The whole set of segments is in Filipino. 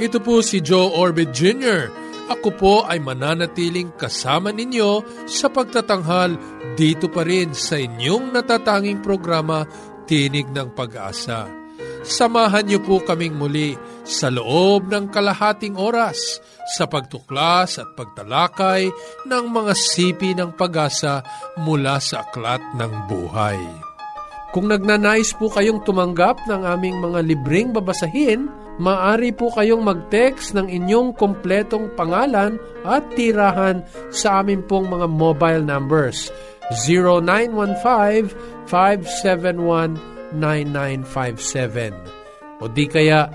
ito po si Joe Orbit Jr. Ako po ay mananatiling kasama ninyo sa pagtatanghal dito pa rin sa inyong natatanging programa Tinig ng Pag-asa. Samahan niyo po kaming muli sa loob ng kalahating oras sa pagtuklas at pagtalakay ng mga sipi ng pag-asa mula sa aklat ng buhay. Kung nagnanais po kayong tumanggap ng aming mga libreng babasahin, maaari po kayong mag-text ng inyong kompletong pangalan at tirahan sa amin pong mga mobile numbers. 0915-571-9957 o di kaya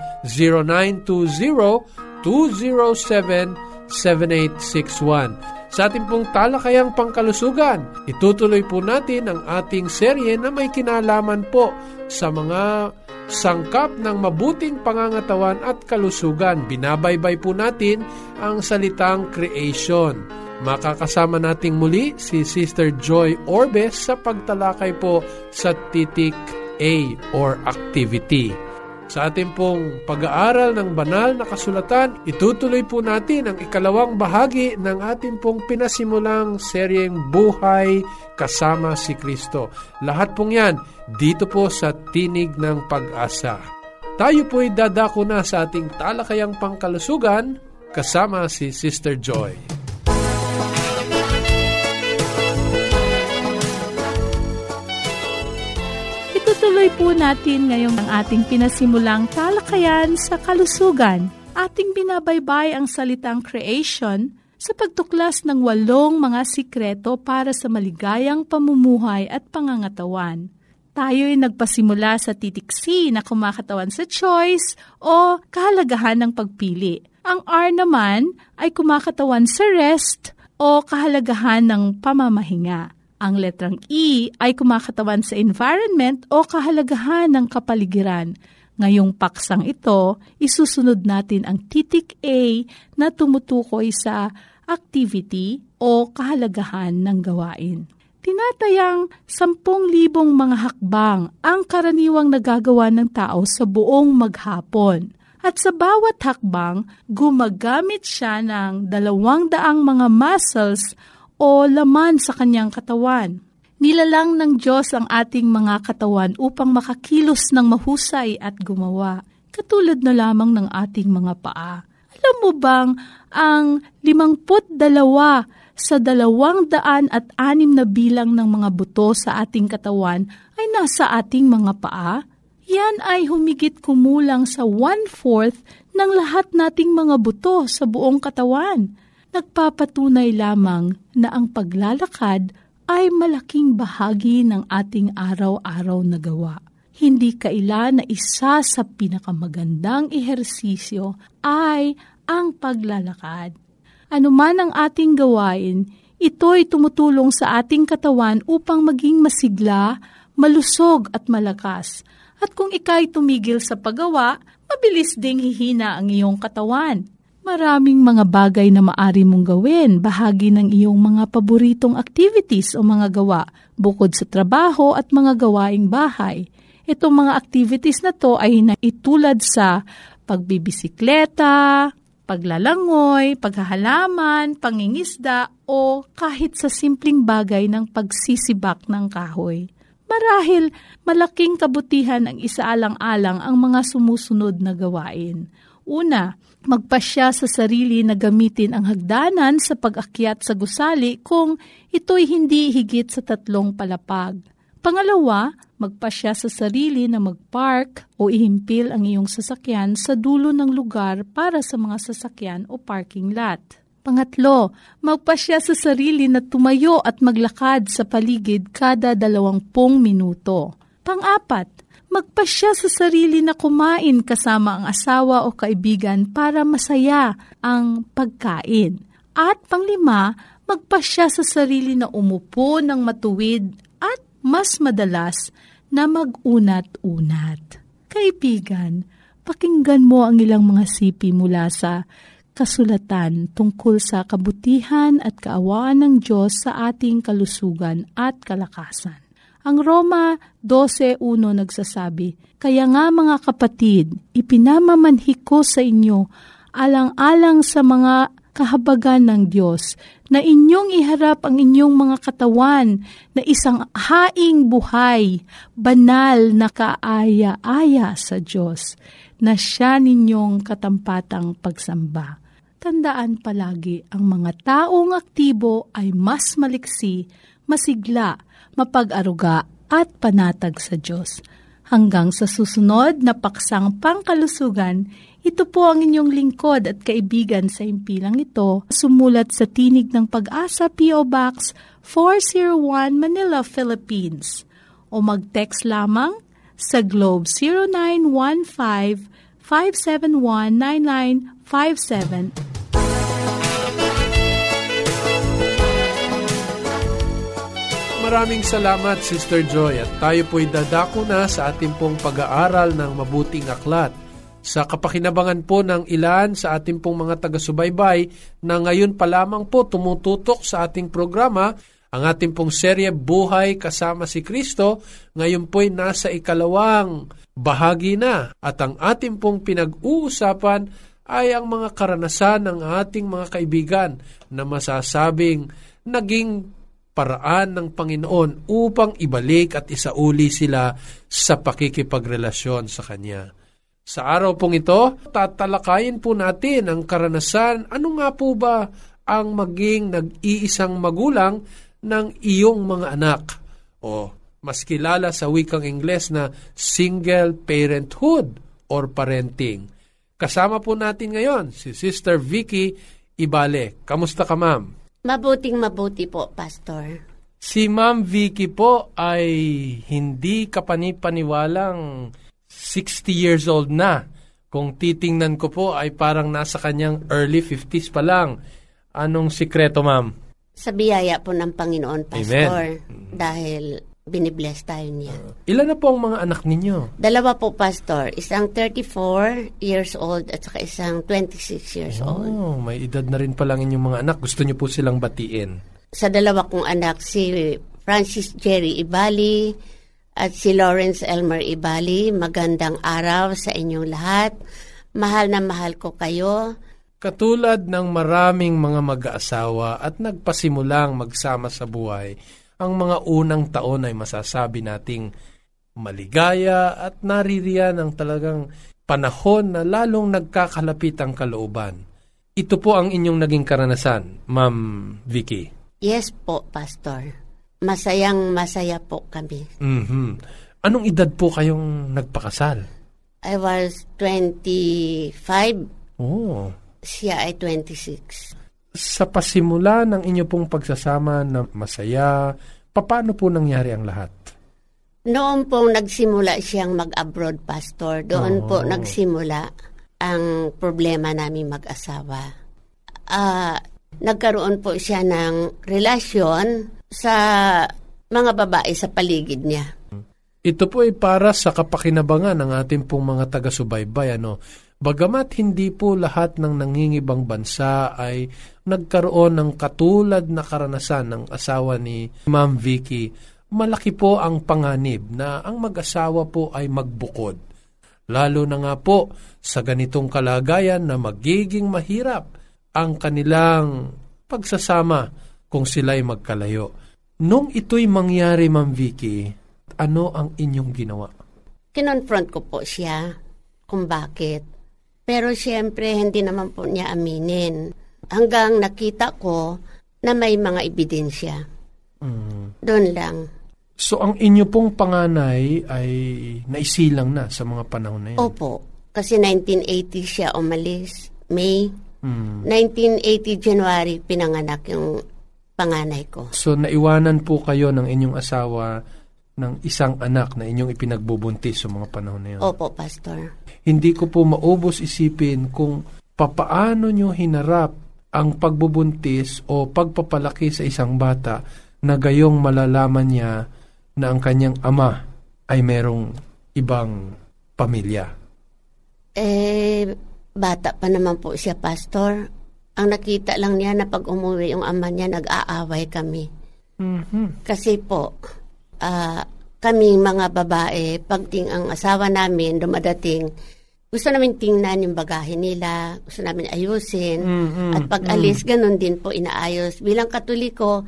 0920-207-7861. Sa ating pong talakayang pangkalusugan, itutuloy po natin ang ating serye na may kinalaman po sa mga sangkap ng mabuting pangangatawan at kalusugan. Binabaybay po natin ang salitang creation. Makakasama nating muli si Sister Joy Orbes sa pagtalakay po sa titik A or activity. Sa ating pong pag-aaral ng banal na kasulatan, itutuloy po natin ang ikalawang bahagi ng ating pong pinasimulang seryeng Buhay kasama si Kristo. Lahat pong yan dito po sa Tinig ng Pag-asa. Tayo po'y dadako na sa ating talakayang pangkalusugan kasama si Sister Joy. Itutuloy po natin ngayon ang ating pinasimulang talakayan sa kalusugan. Ating binabaybay ang salitang creation sa pagtuklas ng walong mga sikreto para sa maligayang pamumuhay at pangangatawan. Tayo'y nagpasimula sa titik C na kumakatawan sa choice o kahalagahan ng pagpili. Ang R naman ay kumakatawan sa rest o kahalagahan ng pamamahinga. Ang letrang E ay kumakatawan sa environment o kahalagahan ng kapaligiran. Ngayong paksang ito, isusunod natin ang titik A na tumutukoy sa activity o kahalagahan ng gawain. Tinatayang 10,000 mga hakbang ang karaniwang nagagawa ng tao sa buong maghapon. At sa bawat hakbang, gumagamit siya ng dalawang daang mga muscles o laman sa kanyang katawan. Nilalang ng Diyos ang ating mga katawan upang makakilos ng mahusay at gumawa, katulad na lamang ng ating mga paa. Alam mo bang ang limangput dalawa sa dalawang daan at anim na bilang ng mga buto sa ating katawan ay nasa ating mga paa? Yan ay humigit kumulang sa one-fourth ng lahat nating mga buto sa buong katawan nagpapatunay lamang na ang paglalakad ay malaking bahagi ng ating araw-araw na gawa. Hindi kaila na isa sa pinakamagandang ehersisyo ay ang paglalakad. Ano man ang ating gawain, ito'y tumutulong sa ating katawan upang maging masigla, malusog at malakas. At kung ikay tumigil sa paggawa, mabilis ding hihina ang iyong katawan Maraming mga bagay na maari mong gawin, bahagi ng iyong mga paboritong activities o mga gawa, bukod sa trabaho at mga gawaing bahay. Itong mga activities na to ay naitulad sa pagbibisikleta, paglalangoy, paghahalaman, pangingisda o kahit sa simpleng bagay ng pagsisibak ng kahoy. Marahil malaking kabutihan ang isaalang-alang ang mga sumusunod na gawain. Una, magpasya sa sarili na gamitin ang hagdanan sa pag-akyat sa gusali kung ito'y hindi higit sa tatlong palapag. Pangalawa, magpasya sa sarili na magpark o ihimpil ang iyong sasakyan sa dulo ng lugar para sa mga sasakyan o parking lot. Pangatlo, magpasya sa sarili na tumayo at maglakad sa paligid kada dalawampung minuto. Pangapat, magpasya sa sarili na kumain kasama ang asawa o kaibigan para masaya ang pagkain. At panglima, magpasya sa sarili na umupo ng matuwid at mas madalas na mag-unat-unat. Kaibigan, pakinggan mo ang ilang mga sipi mula sa kasulatan tungkol sa kabutihan at kaawaan ng Diyos sa ating kalusugan at kalakasan. Ang Roma 12.1 nagsasabi, Kaya nga mga kapatid, ipinamamanhi ko sa inyo alang-alang sa mga kahabagan ng Diyos na inyong iharap ang inyong mga katawan na isang haing buhay, banal na kaaya-aya sa Diyos, na siya ninyong katampatang pagsamba. Tandaan palagi, ang mga taong aktibo ay mas maliksi, masigla, mapag-aruga at panatag sa Diyos. Hanggang sa susunod na paksang pangkalusugan, ito po ang inyong lingkod at kaibigan sa impilang ito. Sumulat sa Tinig ng Pag-asa P.O. Box 401 Manila, Philippines. O mag-text lamang sa Globe 0915 571 9957 Maraming salamat Sister Joy at tayo po'y dadako na sa ating pong pag-aaral ng mabuting aklat. Sa kapakinabangan po ng ilan sa ating pong mga taga-subaybay na ngayon pa lamang po tumututok sa ating programa, ang ating pong serye Buhay Kasama si Kristo, ngayon po'y nasa ikalawang bahagi na at ang ating pong pinag-uusapan ay ang mga karanasan ng ating mga kaibigan na masasabing naging paraan ng Panginoon upang ibalik at isauli sila sa pakikipagrelasyon sa Kanya. Sa araw pong ito, tatalakayin po natin ang karanasan. Ano nga po ba ang maging nag-iisang magulang ng iyong mga anak? O mas kilala sa wikang Ingles na single parenthood or parenting. Kasama po natin ngayon si Sister Vicky Ibale. Kamusta ka ma'am? Mabuting mabuti po, Pastor. Si Ma'am Vicky po ay hindi kapanipaniwalang 60 years old na. Kung titingnan ko po ay parang nasa kanyang early 50s pa lang. Anong sikreto, ma'am? Sa biyaya po ng Panginoon, Pastor. Amen. Dahil binibless tayo niya. Ilan na po ang mga anak ninyo? Dalawa po, Pastor. Isang 34 years old at saka isang 26 years old. Oh, may edad na rin pa lang inyong mga anak. Gusto niyo po silang batiin. Sa dalawa kong anak, si Francis Jerry Ibali at si Lawrence Elmer Ibali, magandang araw sa inyong lahat. Mahal na mahal ko kayo. Katulad ng maraming mga mag-aasawa at nagpasimulang magsama sa buhay, ang mga unang taon ay masasabi nating maligaya at naririyan ang talagang panahon na lalong nagkakalapit ang kalooban. Ito po ang inyong naging karanasan, Ma'am Vicky. Yes po, Pastor. Masayang masaya po kami. Mhm. Anong edad po kayong nagpakasal? I was 25, Oh, siya ay 26. Sa pasimula ng inyo pong pagsasama na masaya, paano po nangyari ang lahat? Noon pong nagsimula siyang mag-abroad, Pastor, doon po Oh. nagsimula ang problema namin mag-asawa. Ah, nagkaroon po siya ng relasyon sa mga babae sa paligid niya. Ito po ay para sa kapakinabangan ng ating pong mga taga-subaybay. Ano? Bagamat hindi po lahat ng nangingibang bansa ay nagkaroon ng katulad na karanasan ng asawa ni Ma'am Vicky, malaki po ang panganib na ang mag-asawa po ay magbukod. Lalo na nga po sa ganitong kalagayan na magiging mahirap ang kanilang pagsasama kung sila'y magkalayo. Nung ito'y mangyari, Ma'am Vicky, ano ang inyong ginawa? Kinonfront ko po siya kung bakit. Pero siyempre, hindi naman po niya aminin. Hanggang nakita ko na may mga ebidensya. Mm. Doon lang. So ang inyo pong panganay ay naisilang na sa mga panahon na yan? Opo. Kasi 1980 siya umalis. May. Mm. 1980 January, pinanganak yung panganay ko. So naiwanan po kayo ng inyong asawa ng isang anak na inyong ipinagbubuntis sa mga panahon na yun. Opo, Pastor. Hindi ko po maubos isipin kung papaano nyo hinarap ang pagbubuntis o pagpapalaki sa isang bata na gayong malalaman niya na ang kanyang ama ay merong ibang pamilya. Eh, bata pa naman po siya, Pastor. Ang nakita lang niya na pag umuwi yung ama niya, nag-aaway kami. Mhm. Kasi po, ah, kaming mga babae, pag ting ang asawa namin dumadating, gusto namin tingnan yung bagahe nila, gusto namin ayusin. Mm-mm. At pag alis, ganun din po inaayos. Bilang katoliko,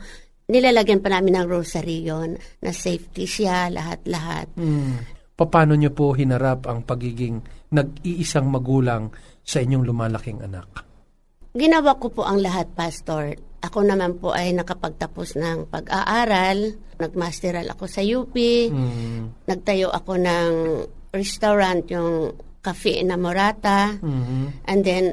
nilalagyan pa namin ng rosary yon na safety siya, lahat-lahat. Mm. Paano nyo po hinarap ang pagiging nag-iisang magulang sa inyong lumalaking anak? Ginawa ko po ang lahat, Pastor. Ako naman po ay nakapagtapos ng pag-aaral. Nagmasteral ako sa UP. Mm. Nagtayo ako ng restaurant, yung Cafe Enamorata. Mhm. And then,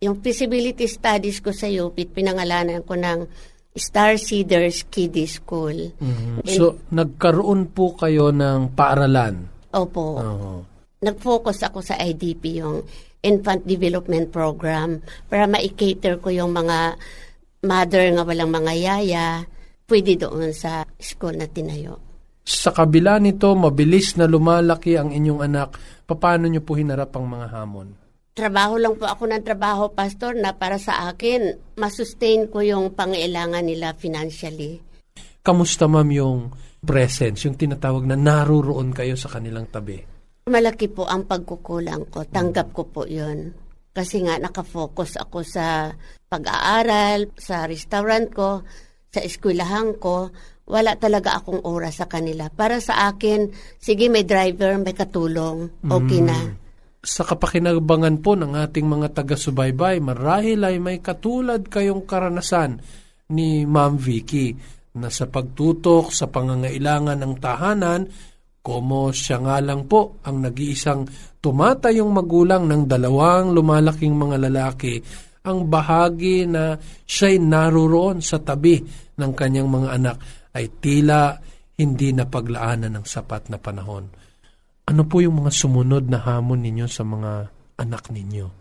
yung feasibility studies ko sa UP, pinangalanan ko ng Star Cedars Kiddie School. Mhm. So, nagkaroon po kayo ng paaralan. Opo. Oo. Nag-focus ako sa IDP, yung Infant Development Program, para ma-cater ko yung mga mother nga walang mga yaya, pwede doon sa school na tinayo. Sa kabila nito, mabilis na lumalaki ang inyong anak. Paano nyo po hinarap ang mga hamon? Trabaho lang po ako ng trabaho, Pastor, na para sa akin, masustain ko yung pangailangan nila financially. Kamusta ma'am yung presence, yung tinatawag na naruroon kayo sa kanilang tabi? Malaki po ang pagkukulang ko. Tanggap ko po yun. Kasi nga nakafocus ako sa pag-aaral, sa restaurant ko, sa eskwelahan ko. Wala talaga akong oras sa kanila. Para sa akin, sige may driver, may katulong, okay na. Sa kapakinabangan po ng ating mga taga-subaybay, marahil ay may katulad kayong karanasan ni Ma'am Vicky na sa pagtutok sa pangangailangan ng tahanan, Komo siya nga lang po ang nag-iisang tumatayong magulang ng dalawang lumalaking mga lalaki ang bahagi na siya'y naruroon sa tabi ng kanyang mga anak ay tila hindi na paglaanan ng sapat na panahon. Ano po yung mga sumunod na hamon ninyo sa mga anak ninyo?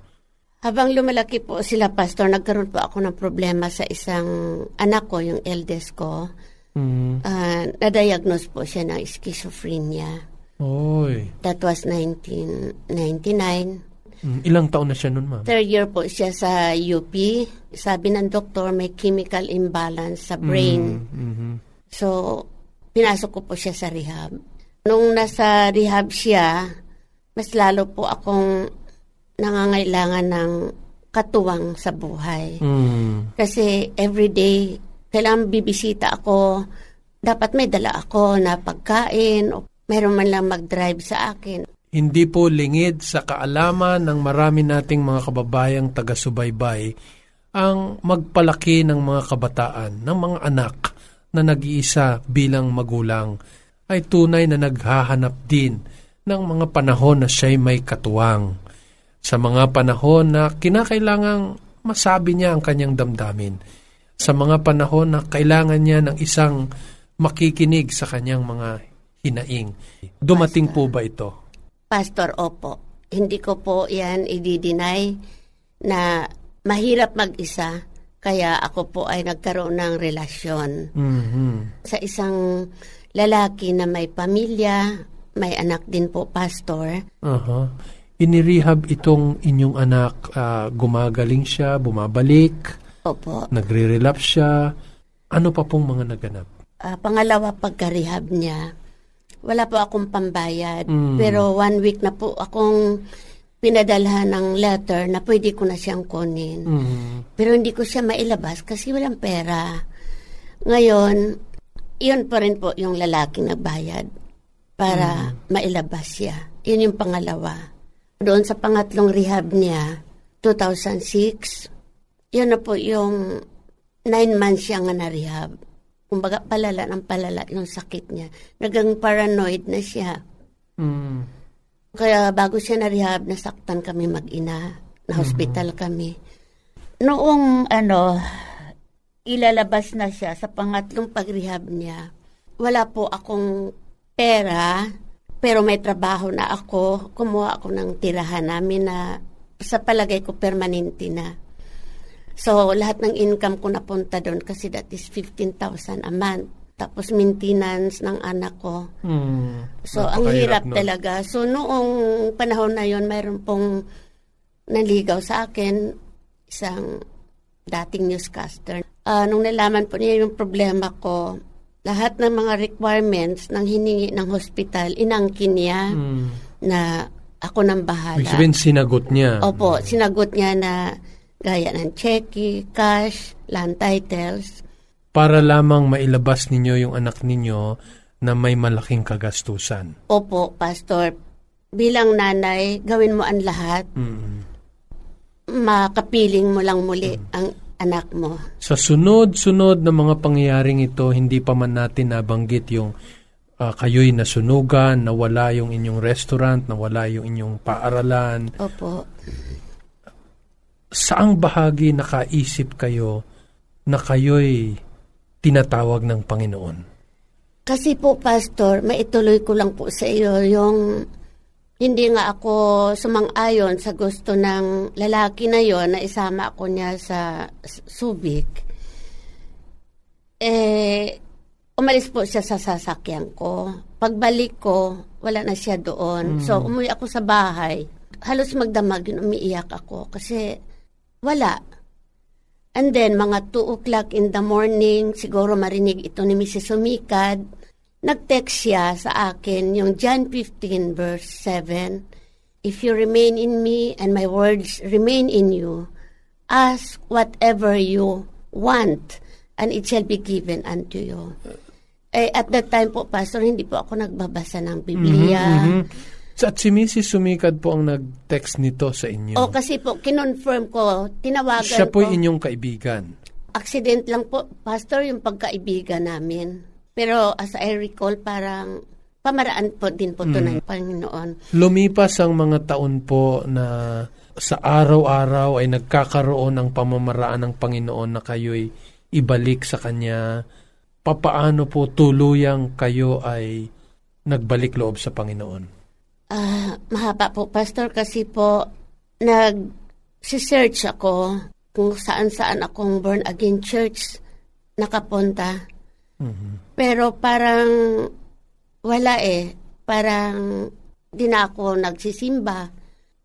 Habang lumalaki po sila, Pastor, nagkaroon po ako ng problema sa isang anak ko, yung eldest ko. Mm. Ah, na-diagnose po siya ng schizophrenia. Oy. That was 1999. Mm, Ilang taon na siya nun, ma'am? Third year po siya sa UP. Sabi ng doktor, may chemical imbalance sa brain. Mhm. So, pinasok ko po siya sa rehab. Nung nasa rehab siya, mas lalo po akong nangangailangan ng katuwang sa buhay. Mm. Kasi everyday, kailangan bibisita ako. Dapat may dala ako na pagkain o meron man lang mag-drive sa akin. Hindi po lingid sa kaalaman ng marami nating mga kababayang taga-subaybay ang magpalaki ng mga kabataan, ng mga anak na nag-iisa bilang magulang ay tunay na naghahanap din ng mga panahon na siya'y may katuwang. Sa mga panahon na kinakailangang masabi niya ang kanyang damdamin. Sa mga panahon na kailangan niya ng isang makikinig sa kanyang mga hinaing. Dumating po ba ito? Pastor, opo. Hindi ko po yan i-deny na mahirap mag-isa. Kaya ako po ay nagkaroon ng relasyon Mhm. sa isang lalaki na may pamilya, may anak din po, Pastor. Aha. Inirehab itong inyong anak, ah, gumagaling siya, bumabalik, Opo. nagre-relapse siya. Ano pa pong mga naganap? Ah, pangalawa, pagka-rehab niya, wala po akong pambayad. Mm. Pero one week na po akong pinadalhan ng letter na pwede ko na siyang kunin. Mhm. Pero hindi ko siya mailabas kasi walang pera. Ngayon, iyon pa rin po yung lalaking nagbayad para mailabas siya. Yun yung pangalawa. Doon sa pangatlong rehab niya, 2006, yun na po yung nine months siya nga na-rehab. Kumbaga, palala ng palala yung sakit niya. Nagang paranoid na siya. Mm. Kaya bago siya na-rehab, nasaktan kami mag-ina. Na-hospital kami. Noong ano, ilalabas na siya sa pangatlong pag-rehab niya, wala po akong pera, pero may trabaho na ako. Kumuha ako ng tirahan namin na sa palagay ko permanente na. So, lahat ng income ko napunta doon kasi that is 15,000 a month. Tapos maintenance ng anak ko. Hmm. So, ang hirap nun. talaga. So, noong panahon na yon mayroon pong naligaw sa akin, isang dating newscaster. Ah, nung nalaman po niya yung problema ko, lahat ng mga requirements ng hiningi ng hospital, inangkin niya Hmm. na ako nang bahala. Ibig sabihin, sinagot niya. Opo, sinagot niya na gaya ng cheque, cash, land titles. Para lamang mailabas ninyo yung anak ninyo na may malaking kagastusan. Opo, Pastor, bilang nanay, gawin mo ang lahat. Mm. Makapiling mo lang muli ang anak mo. Sa sunod-sunod na mga pangyayaring ito, hindi pa man natin nabanggit yung ah, kayo'y nasunugan, nawala yung inyong restaurant, nawala yung inyong paaralan. Opo. Saang bahagi nakaisip kayo na kayo'y tinatawag ng Panginoon? Kasi po, Pastor, maituloy ko lang po sa iyo yung hindi nga ako sumang-ayon sa gusto ng lalaki na yon na isama ako niya sa Subic. Eh, umalis po siya sa sasakyan ko. Pagbalik ko, wala na siya doon. So, umuwi ako sa bahay. Halos magdamag yun, umiiyak ako kasi wala. And then, mga 2 o'clock in the morning, siguro marinig ito ni Mrs. Sumikad, nag-text siya sa akin yung John 15 verse 7, If you remain in me and my words remain in you, ask whatever you want and it shall be given unto you. Eh, at that time po, Pastor, hindi po ako nagbabasa ng Biblia. Mhm. Sa- At si Mrs. Sumikad po ang nag-text nito sa inyo. O kasi po, kinonfirm ko, tinawagan Siya po ko. inyong kaibigan. accident lang po, Pastor, yung pagkaibigan namin. Pero as I recall, parang pamaraan po din po to ng Panginoon. Lumipas ang mga taon po na sa araw-araw ay nagkakaroon ng pamamaraan ng Panginoon na kayo'y ibalik sa Kanya. Papaano po tuluyang kayo ay nagbalik loob sa Panginoon? Ah, mahaba po, Pastor, kasi po nag-search ako kung saan-saan akong born again church nakapunta. Pero parang wala eh. Parang di na ako nagsisimba.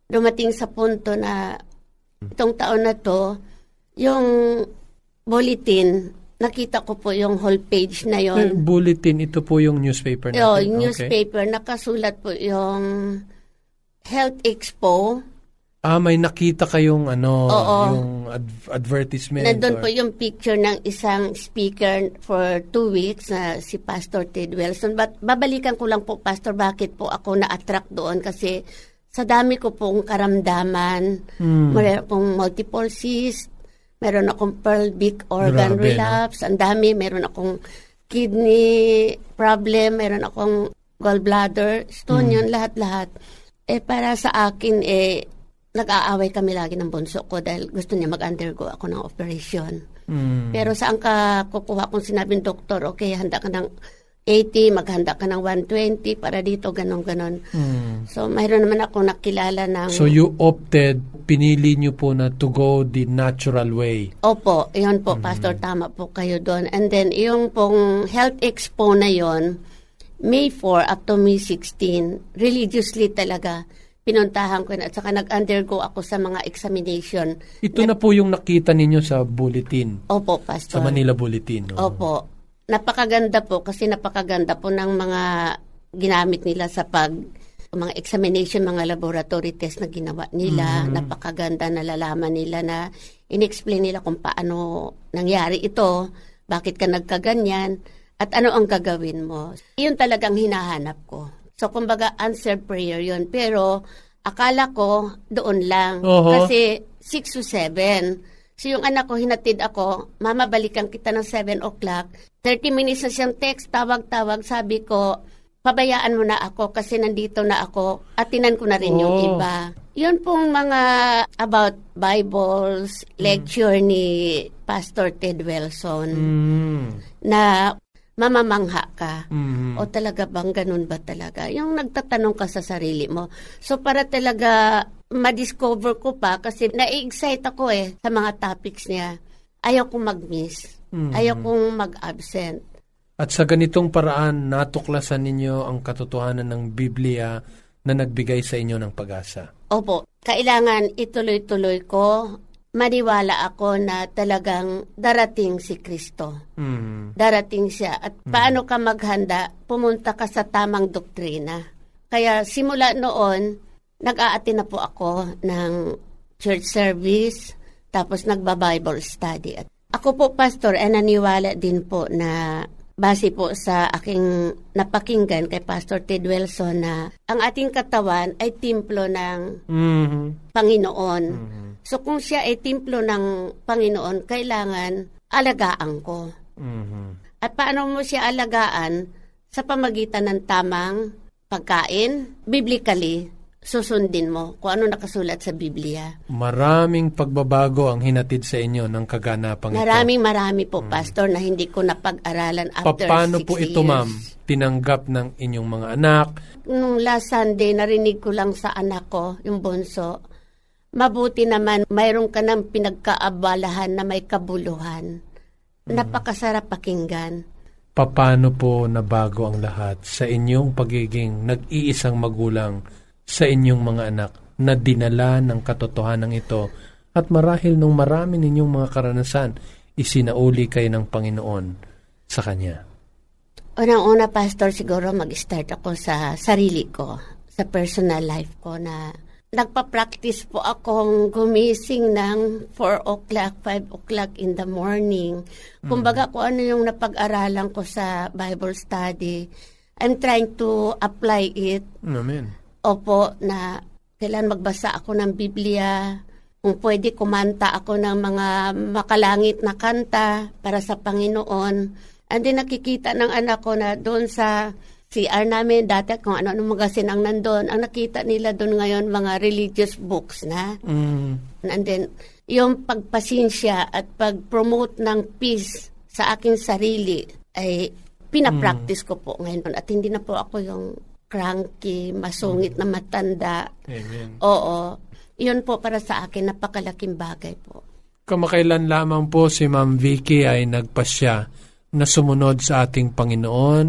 Dumating sa punto na itong taon na to, yung bulletin, nakita ko po yung whole page na yon. Eh, bulletin, ito po yung newspaper natin. Yo, Okay. newspaper, nakasulat po yung Health Expo. Ah, may nakita kayong ano, Oo. yung ad- advertisement. Nandun or- po yung picture ng isang speaker for two weeks na si Pastor Ted Wilson. But babalikan ko lang po, Pastor, bakit po ako na-attract doon kasi sa dami ko pong karamdaman, Hmm. meron akong multiple cyst, meron akong pelvic organ Grabe, no? relapse, ang dami, meron akong kidney problem, meron akong gallbladder, stone Hmm. yun, lahat-lahat. Eh, para sa akin, eh, nag-aaway kami lagi ng bunso ko dahil gusto niya mag-undergo ako ng operation. Hmm. Pero saan ka kukuha kung sinabing doktor, okay, handa ka ng 80, maghanda ka ng 120 para dito, ganon ganon Hmm. So, mayroon naman ako nakilala ng... So you opted, pinili niyo po na to go the natural way. Opo, yun po, Pastor, tama po kayo doon. And then, yung pong health expo na yon May 4 up to May 16, religiously talaga, pinuntahan ko na at saka nag-undergo ako sa mga examination. Ito na po yung nakita ninyo sa bulletin, Opo, sa Pastor. Manila Bulletin. no? Opo. Napakaganda po kasi napakaganda po ng mga ginamit nila sa pag mga examination, mga laboratory test na ginawa nila. Napakaganda na lalaman nila na inexplain nila kung paano nangyari ito, bakit ka nagkaganyan, at ano ang gagawin mo. Yun talagang hinahanap ko. So, kumbaga, answered prayer yun. Pero, akala ko, doon lang. Oho. Kasi, 6 to 7. So, yung anak ko, hinatid ako, mama, balikan kita ng 7 o'clock. 30 minutes na siyang text, tawag-tawag, sabi ko, pabayaan mo na ako kasi nandito na ako, atinan ko na rin yung Oh. iba. Yun pong mga about Bibles, lecture ni Pastor Ted Wilson Mm. na mamamangha ka. Mhm. O talaga bang ganun ba talaga? Yung nagtatanong ka sa sarili mo. So para talaga ma-discover ko pa kasi na-excite ako eh sa mga topics niya. Ayaw kong mag-miss. Ayaw kong mag-absent. At sa ganitong paraan, natuklasan ninyo ang katotohanan ng Biblia na nagbigay sa inyo ng pag-asa. Opo, kailangan ituloy-tuloy ko. Maniwala ako na talagang darating si Kristo. Mm. Darating siya. At paano ka maghanda? Pumunta ka sa tamang doktrina. Kaya simula noon, nag-aati na po ako ng church service, tapos nagba-Bible study. At ako po, Pastor, ay naniwala din po na base po sa aking napakinggan kay Pastor Ted Wilson na ang ating katawan ay templo ng Mhm. Panginoon. So kung siya ay templo ng Panginoon, kailangan alagaan ko. Mhm. At paano mo siya alagaan? Sa pamagitan ng tamang pagkain, biblically, susundin mo kung ano nakasulat sa Biblia. Maraming pagbabago ang hinatid sa inyo ng kaganapang ito. Maraming marami po, Pastor, na hindi ko napag-aralan after Paano 60 po ito, years. ma'am? Tinanggap ng inyong mga anak? Nung last Sunday, narinig ko lang sa anak ko, yung bunso, mabuti naman, mayroon ka ng pinagkaabalahan na may kabuluhan. Napakasarap pakinggan. Paano po nabago ang lahat sa inyong pagiging nag-iisang magulang sa inyong mga anak na dinala ng katotohanan ito at marahil nung marami ninyong mga karanasan, isinauli kayo ng Panginoon sa Kanya. Unang-una, Pastor, siguro mag-start ako sa sarili ko, sa personal life ko na nagpa-practice po akong gumising ng 4 o'clock, 5 o'clock in the morning. Kumbaga kung ano yung napag-aralan ko sa Bible study, I'm trying to apply it. Amen. Opo, na kailan magbasa ako ng Biblia, kung pwede kumanta ako ng mga makalangit na kanta para sa Panginoon. And then nakikita ng anak ko na doon sa CR namin, dati kung ano-ano magasin ang nandun, ang nakita nila doon ngayon mga religious books na. Mm. And then, yung pagpasinsya at pag-promote ng peace sa aking sarili ay pinapractice ko po ngayon. At hindi na po ako yung cranky, masungit na matanda. Amen. Oo. Yun po para sa akin, napakalaking bagay po. Kamakailan lamang po si Ma'am Vicky ay nagpasya na sumunod sa ating Panginoon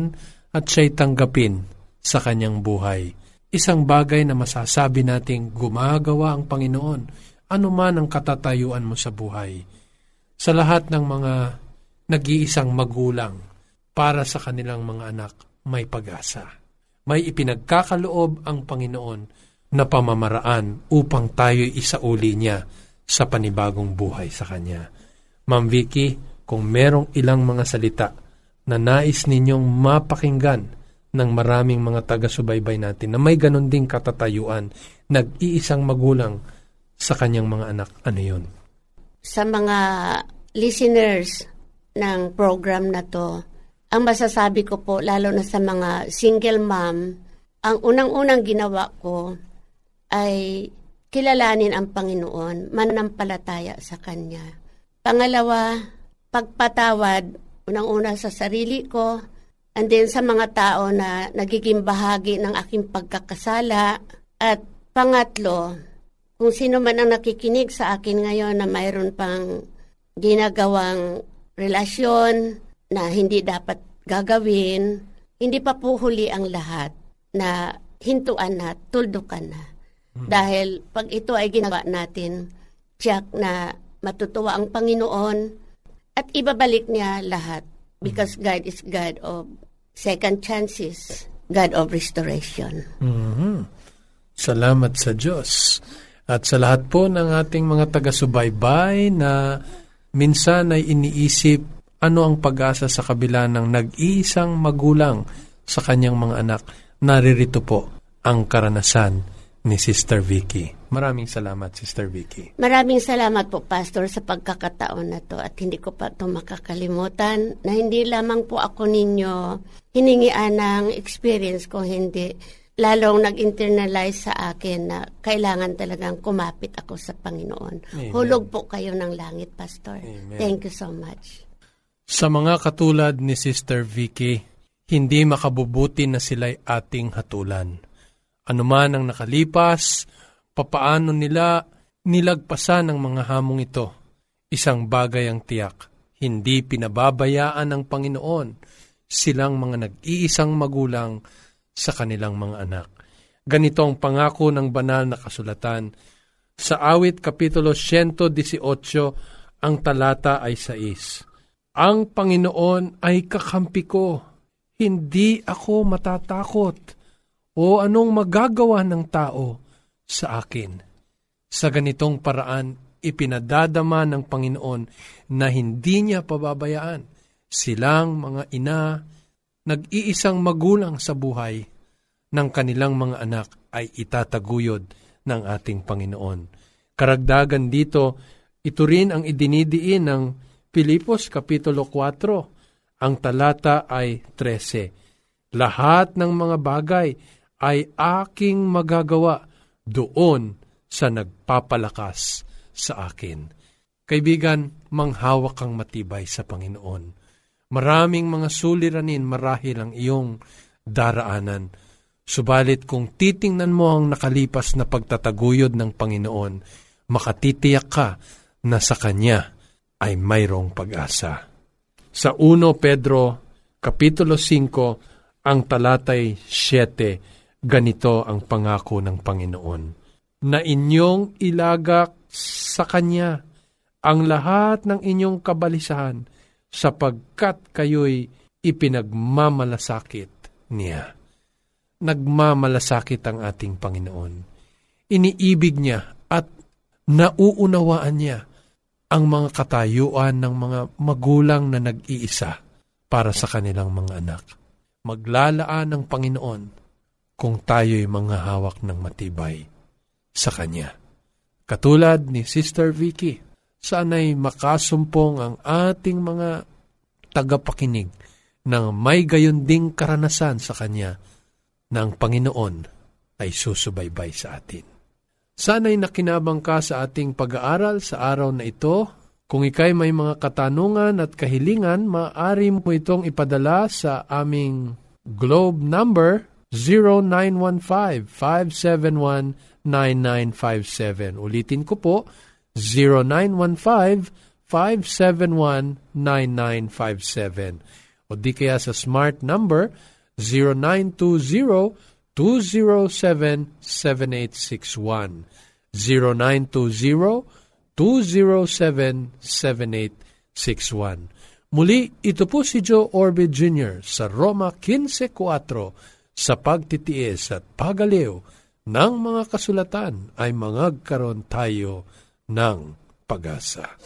at siya'y tanggapin sa kanyang buhay. Isang bagay na masasabi nating gumagawa ang Panginoon, anuman ang katatayuan mo sa buhay. Sa lahat ng mga nag-iisang magulang para sa kanilang mga anak, may pag-asa. May ipinagkakaloob ang Panginoon na pamamaraan upang tayo'y isauli niya sa panibagong buhay sa Kanya. Ma'am Vicky, kung merong ilang mga salita na nais ninyong mapakinggan ng maraming mga taga-subaybay natin na may ganon ding katatayuan, nag-iisang magulang sa kanyang mga anak, ano yun? Sa mga listeners ng program na to, ang masasabi ko po, lalo na sa mga single mom, ang unang-unang ginawa ko ay kilalanin ang Panginoon, manampalataya sa Kanya. Pangalawa, pagpatawad, unang-una sa sarili ko, and then sa mga tao na nagiging bahagi ng aking pagkakasala. At pangatlo, kung sino man ang nakikinig sa akin ngayon na mayroon pang ginagawang relasyon na hindi dapat gagawin, hindi pa po huli ang lahat na hintuan na, tuldukan na. Dahil pag ito ay ginawa natin, tiyak na matutuwa ang Panginoon at ibabalik niya lahat because God is God of second chances, God of restoration. Mhm. Salamat sa Diyos. At sa lahat po ng ating mga taga-subaybay na minsan ay iniisip ano ang pag-asa sa kabila ng nag-iisang magulang sa kanyang mga anak, naririto po ang karanasan ni Sister Vicky. Maraming salamat, Sister Vicky. Maraming salamat po, Pastor, sa pagkakataon na to at hindi ko pa ito makakalimutan na hindi lamang po ako ninyo hiningian ng experience ko, hindi lalong nag-internalize sa akin na kailangan talagang kumapit ako sa Panginoon. Amen. Hulog po kayo ng langit, Pastor. Amen. Thank you so much. Sa mga katulad ni Sister Vicky, hindi makabubuti na sila'y ating hatulan. Anuman ang nakalipas, papaano nila nilagpasan ang mga hamong ito. Isang bagay ang tiyak, hindi pinababayaan ng Panginoon silang mga nag-iisang magulang sa kanilang mga anak. Ganito ang pangako ng banal na kasulatan. Sa awit kapitulo 118, ang talata ay 6. Ang Panginoon ay kakampi ko. Hindi ako matatakot. O anong magagawa ng tao sa akin? Sa ganitong paraan, ipinadadama ng Panginoon na hindi niya pababayaan silang mga ina, nag-iisang magulang sa buhay ng kanilang mga anak ay itataguyod ng ating Panginoon. Karagdagan dito, ito rin ang idinidiin ng Pilipos Kapitulo 4. Ang talata ay 13. Lahat ng mga bagay ay aking magagawa doon sa nagpapalakas sa akin. Kaibigan, manghawak kang matibay sa Panginoon Maraming mga suliranin marahil ang iyong daraanan. Subalit kung titingnan mo ang nakalipas na pagtataguyod ng Panginoon, makatitiyak ka na sa Kanya ay mayroong pag-asa. Sa 1 Pedro, Kapitulo 5, ang talatay 7, ganito ang pangako ng Panginoon. Na inyong ilagak sa Kanya ang lahat ng inyong kabalisahan sapagkat kayo'y ipinagmamalasakit niya. Nagmamalasakit ang ating Panginoon. Iniibig niya at nauunawaan niya ang mga katayuan ng mga magulang na nag-iisa para sa kanilang mga anak. Maglalaan ng Panginoon kung tayo'y mga hawak ng matibay sa Kanya. Katulad ni Sister Vicky, sana'y makasumpong ang ating mga tagapakinig ng may gayon ding karanasan sa Kanya na ang Panginoon ay susubaybay sa atin. Sana'y nakinabang ka sa ating pag-aaral sa araw na ito. Kung ikay may mga katanungan at kahilingan, maaari mo itong ipadala sa aming globe number 0915-571-9957. Ulitin ko po, 0915-571-9957 o di kaya sa smart number 0920-207-7861 0920-207-7861 Muli, ito po si Joe Orbe Jr. sa Roma 15.4 sa pagtitiis at pagaliw ng mga kasulatan ay mangagkaroon tayo ng pag-asa.